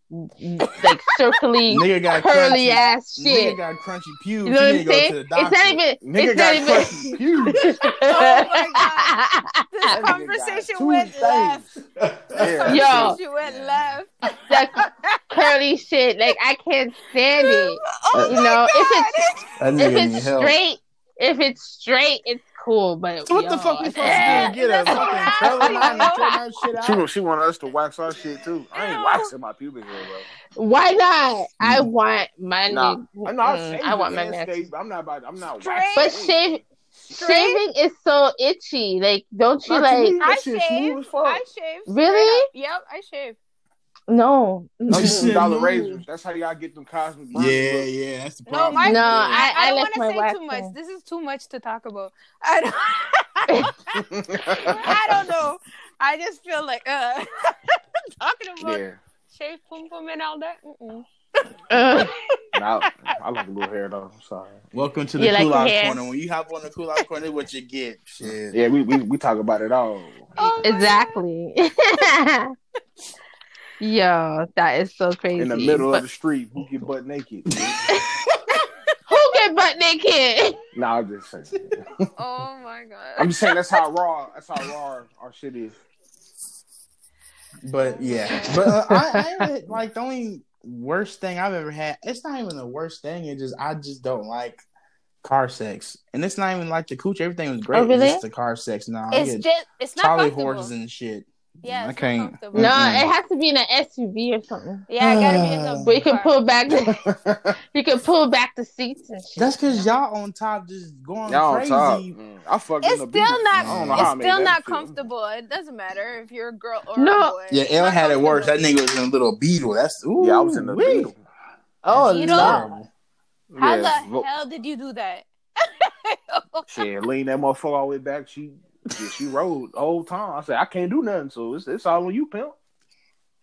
like circly, nigga got curly crunchy, ass shit. Nigga got crunchy pubes. You know what I'm need to go saying? It's not even. Nigga it's got not even. crusty pubes. Oh my god. This That conversation two went left. things. This Yeah. Yo. conversation went left. that curly shit. Like I can't stand it. Oh You my know, if it's if nigga need it's help. straight, if it's straight, it's cool. But So what yo, the fuck we supposed Yeah, to do? Get a fucking curling iron and yo. straighten shit She, out? wa- she want us to wax our shit too. I ain't waxing my pubic hair, bro. Why not? I want my Nah, new- I know I mm, shave I want it my and man. shave, but I'm not about. I'm not Straight? But waxing. shave, Straight? shaving is so itchy. Like, don't you Not like? I shave. smooth as fuck. I shave. Really? up. Yep, I shave. No, No, you Shit, some dollar razors. That's how y'all get them cosmic. Yeah, look. yeah, that's the No, my No, I, I- I, I don't want to say too much. in. This is too much to talk about. I don't, I don't know. I just feel like uh, talking about yeah. shave pum pum and all that. Mm-mm. Uh, Now, I like a little hair though. I'm sorry. Welcome to the You like cool out hair? corner. When you hop on the cool out corner, what you get. Shit. Yeah, we we, we talk about it all. Oh exactly. Yo, that is so crazy. In the middle But of the street, who get butt naked? who get butt naked? nah, I'm just saying. Oh my god. I'm just saying that's how raw. That's how raw our shit is. But yeah, but uh, I, I like the only worst thing I've ever had. It's not even the worst thing. It just I just don't like car sex, and it's not even like the cooch. Everything was great. Oh, really? It's just the car sex. No, I it's just it's not Charlie horses and shit. Yeah, I it's can't. No, Mm-mm. it has to be in an SUV or something. Yeah, I gotta be in the Where you can pull back the you can pull back the seats and shit. That's because y'all on top just going Y'all crazy. top. Mm, I fucked It's still Beamer. not. I don't know how I It's still that not shit. comfortable. It doesn't matter if you're a girl or No. a boy. Yeah, It's L had it worse. That nigga was in a little beetle. That's ooh, Yeah, I was in the wee. Beetle. Oh, You know- How Yeah, the vo- hell did you do that? Shit, lean that motherfucker all the way back. She, yeah, she rode the whole time. I said, I can't do nothing, so it's it's all on you, pimp.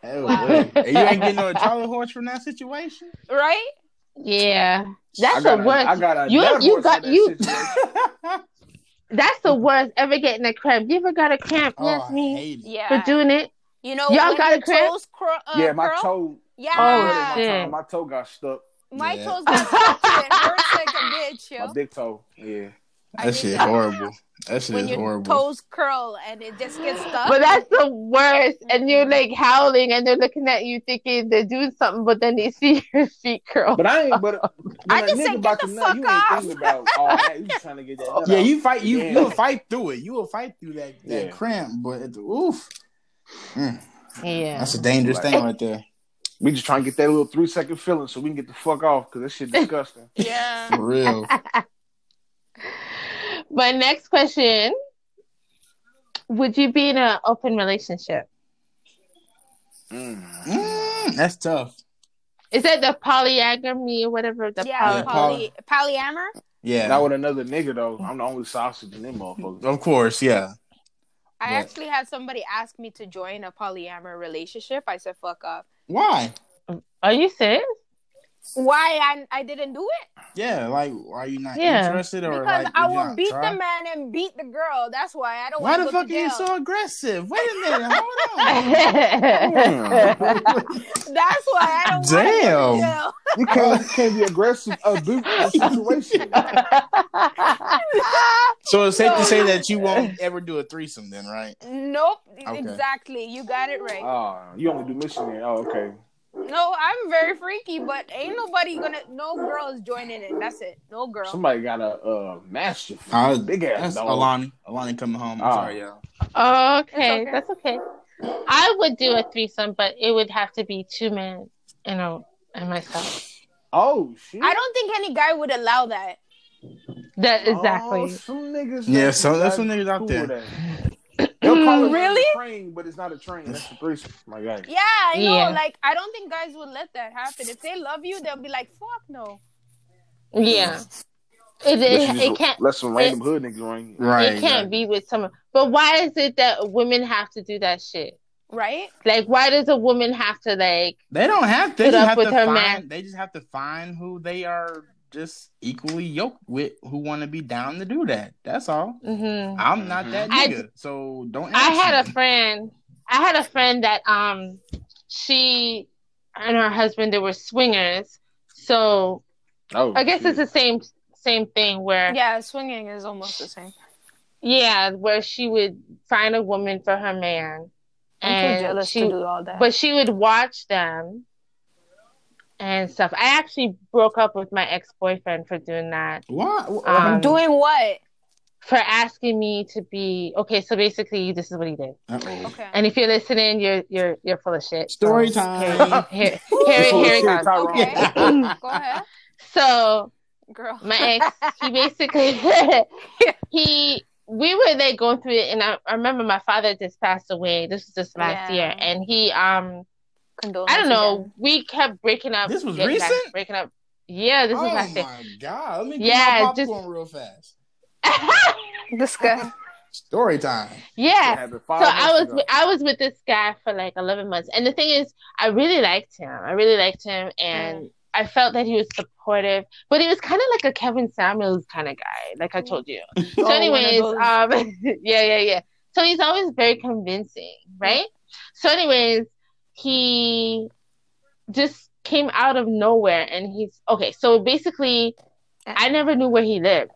Hell, Wow. And you ain't getting no Charlie horse from that situation. right? Yeah. I the worst. I got a You- you got- that you- That's the worst. Ever getting a cramp. You ever got a cramp? oh, yes, me. Yeah. For doing it. You know, Y'all got a your cramp? toes cur- uh, yeah, my curl? toe. Yeah. my, shit. toe my toe got stuck. My Yeah. toes got stuck. and It hurts like a bitch, yo. My big toe. Yeah. I That did shit that. horrible. That shit When is your horrible. toes curl and it just gets stuck. But that's the worst. And you're like howling and they're looking at you thinking they're doing something, but then they see your feet curl. But I ain't. But I I a just nigga said, about get to the nut, you fuck ain't off. thinking about all that. You just trying to get that. nut Yeah, out. you fight. You Yeah. you will fight through it. You will fight through that that Yeah. cramp. But it's, oof, Mm, yeah. that's a dangerous thing right there. We just trying to get that little three second feeling so we can get the fuck off because that shit disgusting. yeah. For real. But next question. Would you be in an open relationship? Mm. Mm, that's tough. Is that the polyagamy or whatever? The Yeah, poly- poly, polyamor. Yeah, Not with another nigga though. I'm the only sausage in them motherfuckers. of course. Yeah. I But- actually had somebody ask me to join a polyamor relationship. I said, "Fuck off." Why? Are you serious? Why I I didn't do it? Yeah, like, are you not Yeah. interested or Because like? I will beat try? the man and beat the girl. That's why I don't. Why wanna the go fuck to are you so aggressive? Wait a minute, hold on. That's why I don't. wanna Damn. Go to jail. You can't, you can't be aggressive, uh, abuse the situation. so it's safe to say that you won't ever do a threesome, then, right? Nope. Okay. Exactly. You got it right. Oh, you only do missionary. Oh, okay. No, I'm very freaky, but ain't nobody gonna. No girl is joining it. That's it. No girl. Somebody got a uh, mastiff, Uh, big ass That's dog. Alani. Alani coming home. I'm Ah. sorry, y'all. okay, okay. that's okay. I would do a threesome, but it would have to be two men, you know, and myself. Oh shit! I don't think any guy would allow that. That Oh, exactly. some niggas. Yeah, that- so- there's some that niggas out cool there. With that. They'll call it Really? a train, but it's not a train. That's a threesome. My God. Yeah, I know. Yeah. Like, I don't think guys would let that happen. If they love you, they'll be like, "Fuck no." Yeah. It, it, it can't let some random hood niggas ring. Right. it can't be with someone. But why is it that women have to do that shit? Right? Like, why does a woman have to like? They don't have to. They just up have with to her find. man. They just have to find who they are just equally yoked with, who want to be down to do that. That's all. hmm I'm not that I- nigga, so don't. I ask had a friend. I had a friend that um, she and her husband they were swingers. So Oh, I guess shit. it's the same same thing where Yeah, swinging is almost the same. yeah, where she would find a woman for her man, I'm too and jealous she to do all that. but she would watch them and stuff. I actually broke up with my ex boyfriend for doing that. What? Um, Doing what? for asking me to be okay. So basically, this is what he did. Uh-oh. Okay. And if you're listening, you're you're you're full of shit. Story Here, time. here, You here, here it shit, goes. Okay. Go ahead, So girl. my ex, he basically he we were like going through it, and I, I remember my father just passed away. This was just last Yeah. year, and he um Condolences I don't know. again. We kept breaking up. This was getting back, recent? breaking up. Yeah, this oh was last year. my god! Let me get Yeah, my just- popcorn real fast. This guy. Story time. yeah. So I was ago. with, I was with this guy for like eleven months, and the thing is, I really liked him. I really liked him, and I felt that he was supportive, but he was kind of like a Kevin Samuels kind of guy, like I told you. So, Oh, one anyways, um, yeah, yeah, yeah. So he's always very convincing, right? So, anyways, he just came out of nowhere, and he's okay. So basically, I never knew where he lived.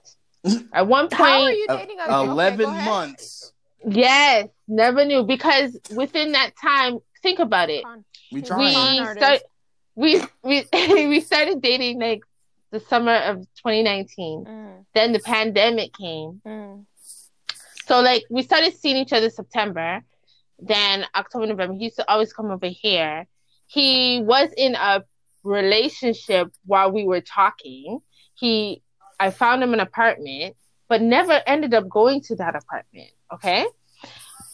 At one How are point, you Uh, dating a okay, Eleven go months. yes, never knew because within that time, think about it. We we trying. Con artist. start we we we started dating like the summer of 2019 Mm, then the pandemic came mm. so like we started seeing each other september then october november. He used to always come over here. He was in a relationship while we were talking. He i found him an apartment but never ended up going to that apartment okay?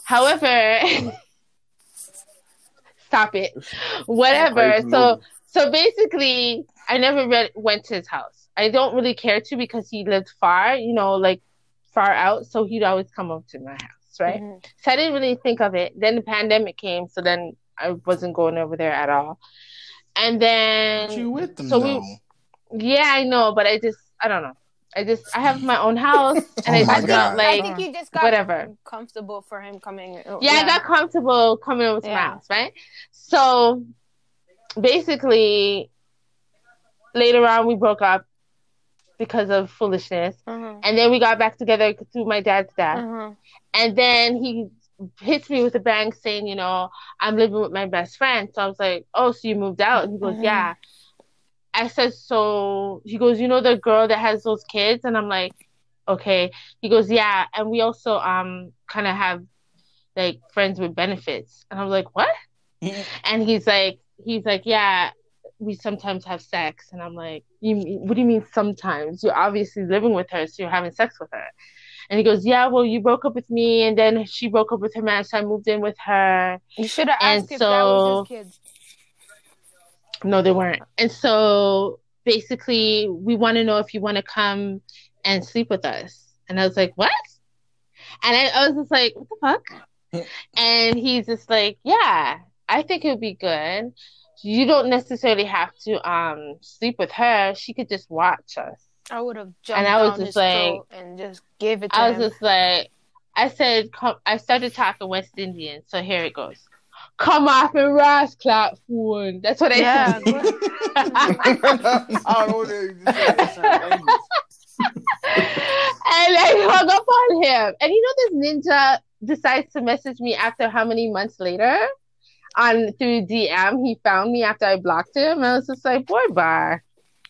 However stop it. Whatever. So so basically, I never read, went to his house. I don't really care to because he lived far, you know, like far out. So he'd always come up to my house, right? Mhm. So I didn't really think of it. Then the pandemic came, so then I wasn't going over there at all. And then, But you with them So we- yeah, I know, but I just, I don't know. I just, I have my own house, and Oh I just God. felt like, I think you just got whatever. comfortable for him coming. oh, yeah, I got comfortable coming over to my house, right? So basically, later on, we broke up because of foolishness. Mhm. And then we got back together through my dad's death. Mhm. And then he hits me with a bang saying, you know, I'm living with my best friend. So I was like, oh, so you moved out? He goes, Mhm. yeah. I said, so he goes, you know, the girl that has those kids? And I'm like, okay. He goes, yeah. And we also um kind of have like friends with benefits. And I was like, what? And he's like, he's like, yeah, we sometimes have sex. And I'm like, you, what do you mean sometimes? You're obviously living with her, so you're having sex with her. And he goes, yeah, well, you broke up with me, and then she broke up with her man, so I moved in with her. You should have And asked if that was so- his kids. No, they weren't. And so basically, we want to know if you want to come and sleep with us. And I was like, what? And I, I was just like, what the fuck? and he's just like, yeah, I think it would be good. You don't necessarily have to um sleep with her. She could just watch us. I would have jumped And I was down just his like- and just give it to I was him. just like, I said, come, I started talking West Indian, so here it goes. Come off and rise, clap phone. That's what I Yeah, said. I don't know what they just said. It sounded dangerous. and I hung up on him. And you know, this ninja decides to message me after how many months later on through DM. He found me after I blocked him. I was just like, boy, bar.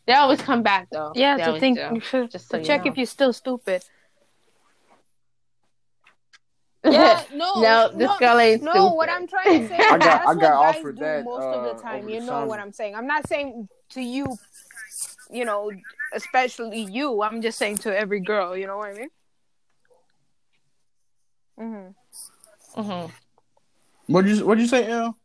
They always come back though. yeah, They to think do. Just so you check know. if you're still stupid. Yeah, no, no, this girl ain't stupid. No, what I'm trying to say, I got- that's I what got guys offered do that, most uh, of the time. You the know summer. what I'm saying? I'm not saying to you, you know, especially you. I'm just saying to every girl. You know what I mean? Mm-hmm. Mhm. What'd you What'd you say, L?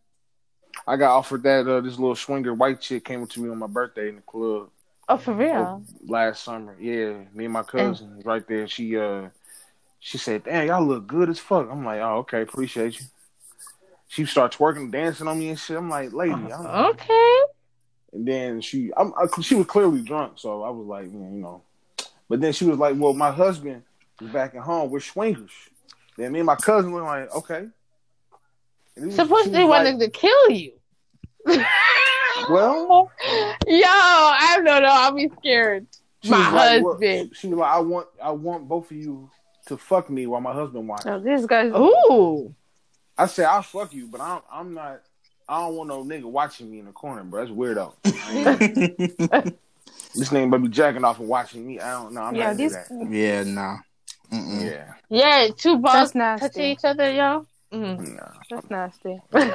I got offered that uh, this little swinger white chick came up to me on my birthday in the club Oh, for real? last summer. Yeah, me and my cousin was right there. She uh she said, "Damn, y'all look good as fuck." I'm like, "Oh, okay, appreciate you." She starts twerking, dancing on me and shit. I'm like, "Lady," I'm, Okay. and then she, I'm, I, she was clearly drunk, so I was like, you know. But then she was like, "Well, my husband is back at home. We're swingers." Then me and my cousin were like, "Okay." And it was- Suppose she they was wanted like, to kill you. Well, Yo, I don't know. I'll be scared. My was like, well, husband. she was like, I want, I want both of you to fuck me while my husband watches. So oh, this guy's Ooh. I said, I'll fuck you, but I'm, I'm not. I don't want no nigga watching me in the corner, bro. That's weirdo. This nigga might be jacking off and watching me. I don't know. I'm yeah, not into these that. yeah, nah. Mm-mm. Yeah, Yeah, two balls That's touching each other, yo. Mm. nah. that's nasty.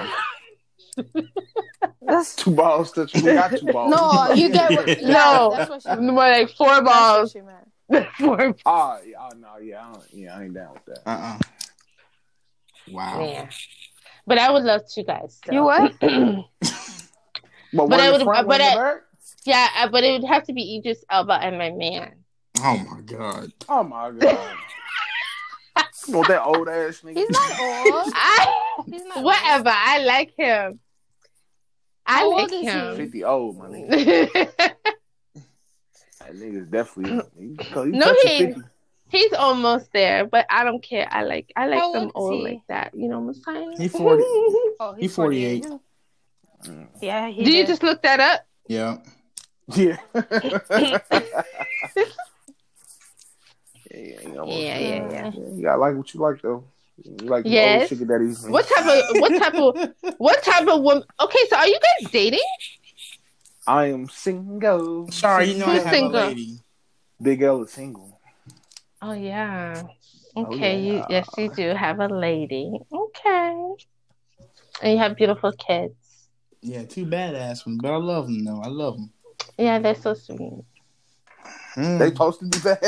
That's Two balls touch me. Got two balls. no, you get what? Yeah, No. that's what she More like four That's what balls. she meant. four. Yeah, oh, no, yeah, I don't, yeah, I ain't down with that. Uh-uh. Wow. Yeah. But I would love two guys. still. You what? But, But I would- front, but I- yeah, uh, but it would have to be Idris Elba and my man. Oh my god. Oh my god. You want that old ass nigga? He's not old. I, He's not whatever. I like him. I How like old is he? him. Fifty old, my nigga. That nigga's definitely. He, he No, he- 50. He's almost there, but I don't care. I like I like How them old is old he? like that. You know what I'm saying? He 40. Oh, He 48. Mm. Yeah, he Did you just look that up? Yeah. Yeah. Yeah, yeah, Yeah, yeah, yeah. You gotta like what you like though. You like the Yes. old sugar daddies. What type of what type of what type of woman? Okay, so are you guys dating? I am single. Sorry, you know I have single? a lady. Big L is single. Oh yeah. Oh, Okay, you yes you do have a lady. Okay. And you have beautiful kids. Yeah, two badass ones, but I love them though. I love them. Yeah, they're so sweet. Mm. They supposed to be bad.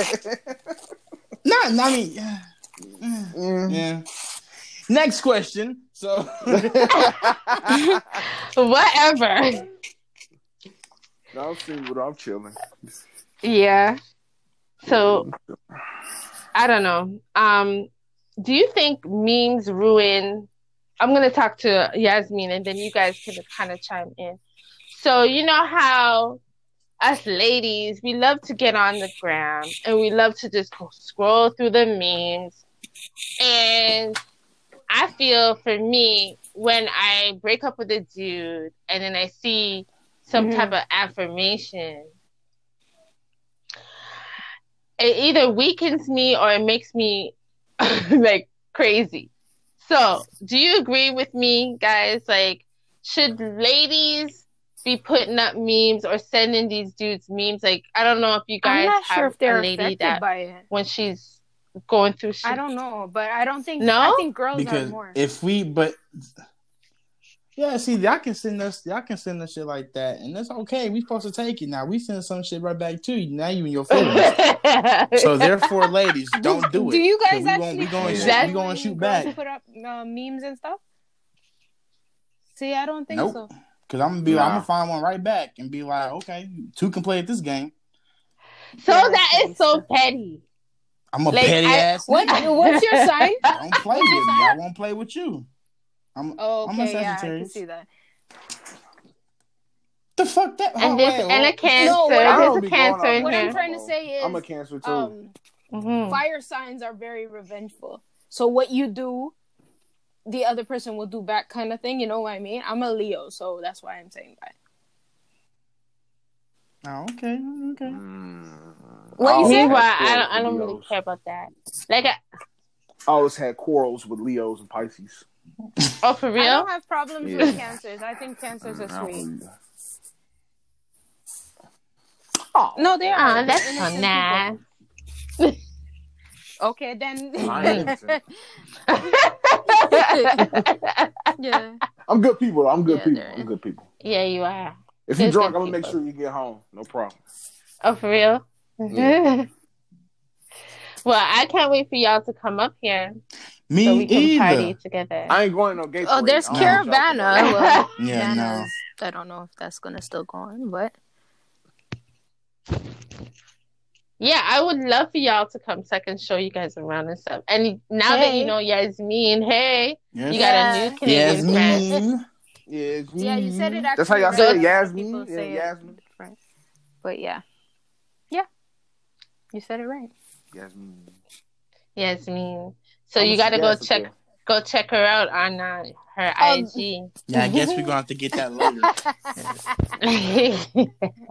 Not, I mean, yeah. Mm. yeah. Next question. So, Whatever. No, I'm single. though. I'm chilling. Yeah. So I don't know. Um, do you think memes ruin? I'm gonna talk to Yazmine, and then you guys can kind of chime in. So you know how us ladies we love to get on the gram and we love to just scroll through the memes, and I feel for me when I break up with a dude and then I see some Mhm. type of affirmation it either weakens me or it makes me like crazy. So, do you agree with me, guys? Like, should ladies be putting up memes or sending these dudes memes? Like, I don't know if you I'm guys not have sure if they're a lady affected that by it. when she's going through shit. I don't know, but I don't think. No? I think girls because are more. if we, but yeah, see, y'all can send us, y'all can send us shit like that, and that's okay. We supposed to take it now. We send some shit right back to you. Now you in your feelings. so therefore, ladies, don't do it. Do you guys we actually? Gonna, we going Yeah. shoot, That's- we going to shoot girls back Put up uh, memes and stuff. See, I don't think Nope. so. Because I'm gonna be, Nah. I'm gonna find one right back and be like, okay, two can play at this game. so Yeah, that's so petty. I'm a Like, petty I- ass. What? nigga. What's your sign? I Don't play with me. I won't play with you. I'm, Oh, I'm a okay, yeah, I can see that. the fuck that. And oh, this wait, and a cancer. No, what There's a cancer in on What here. I'm trying to say is, I'm a cancer too. um, Mhm. fire signs are very revengeful. So what you do, the other person will do back, kind of thing. You know what I mean? I'm a Leo, so that's why I'm saying that. Oh, okay, okay. Mm. What you I say? always Meanwhile, had I don't. I don't really care about that. Like, I, I always had quarrels with Leos and Pisces. oh, for real? I don't have problems Yeah. with cancers. I think cancers are sweet. really- No, they are. Oh, They're that's so innocent nice. People. Okay, then. I am yeah. I'm good people. I'm good Yeah, people. I'm good people. yeah, you are. If you're drunk, I'm gonna people. make sure you get home. No problem. Oh, for real? Yeah. well, I can't wait for y'all to come up here Me so we can either. party together. I ain't going no gay. Oh, parade. there's I don't know what y'all Caribana. Well, Yeah, no. I don't know if that's gonna still go on, but Yeah, I would love for y'all to come so I can show you guys around and stuff. And now that you know Yazmine, hey, Yes. you got a new Canadian friend. Yazmine. Yeah, yeah, you said it. Actually That's how y'all right. say it, People Yazmine. Yeah, say it Yazmine. different. But yeah, yeah, you said it right. Yazmine. Yazmine. So I'm you got to go Jessica. check go check her out on uh, her Um, IG. Yeah, I guess we're gonna have to get that later.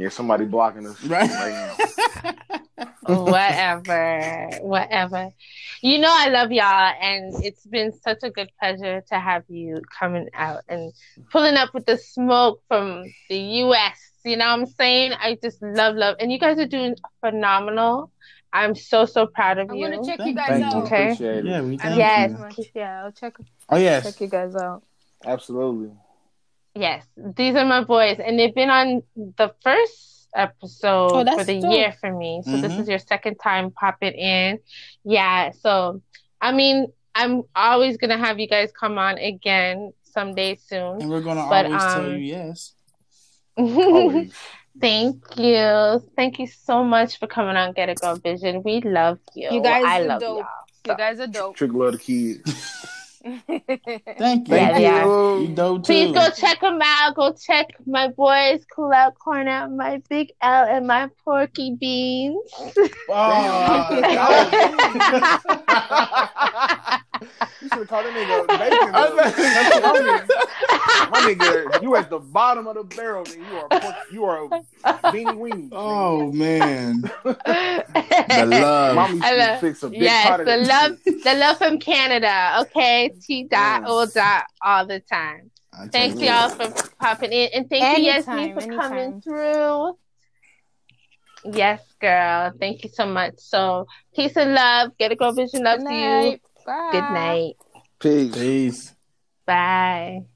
Yeah, somebody blocking us Right. right now. whatever, whatever. You know I love y'all, and it's been such a good pleasure to have you coming out and pulling up with the smoke from the U.S. You know what I'm saying? I just love, love, and you guys are doing phenomenal. I'm so so proud of you. I'm gonna check you guys Thank out. you. Okay. Appreciate it. Yeah, we I thank don't Yes. you. Yeah, I'll check Oh yes. check you guys out. Absolutely. Yes, these are my boys, and they've been on the first episode Oh, for the dope. year for me. So this Mhm. is your second time popping in. Yeah, so I mean, I'm always gonna have you guys come on again someday soon. And we're gonna But, always tell um, you yes. Thank you, thank you so much for coming on Get It Girl Vision. We love you. You guys I are love dope. y'all. You guys are dope. Trick love the kids. Thank you. Yeah, yeah. You dope too. Please go check them out. Go check my boys, Cool Out Corner, my Big L, and my Porky Beans. Oh, You should have called that nigga bacon. though. My nigga, you at the bottom of the barrel, and you are pork, you are a beanie weenie. oh man, the love. Mommy I should love- fix a big yes, pot of the love, shit. the love from Canada. Okay, T dot Yeah. O dot all the time. I Thanks you y'all for popping in, and thank you Anytime, Yazmine for coming through. Yes, girl. Thank you so much. So peace and love. Get It Girl Vision loves Good you. night. Bye. Good night. Peace. Peace. Bye.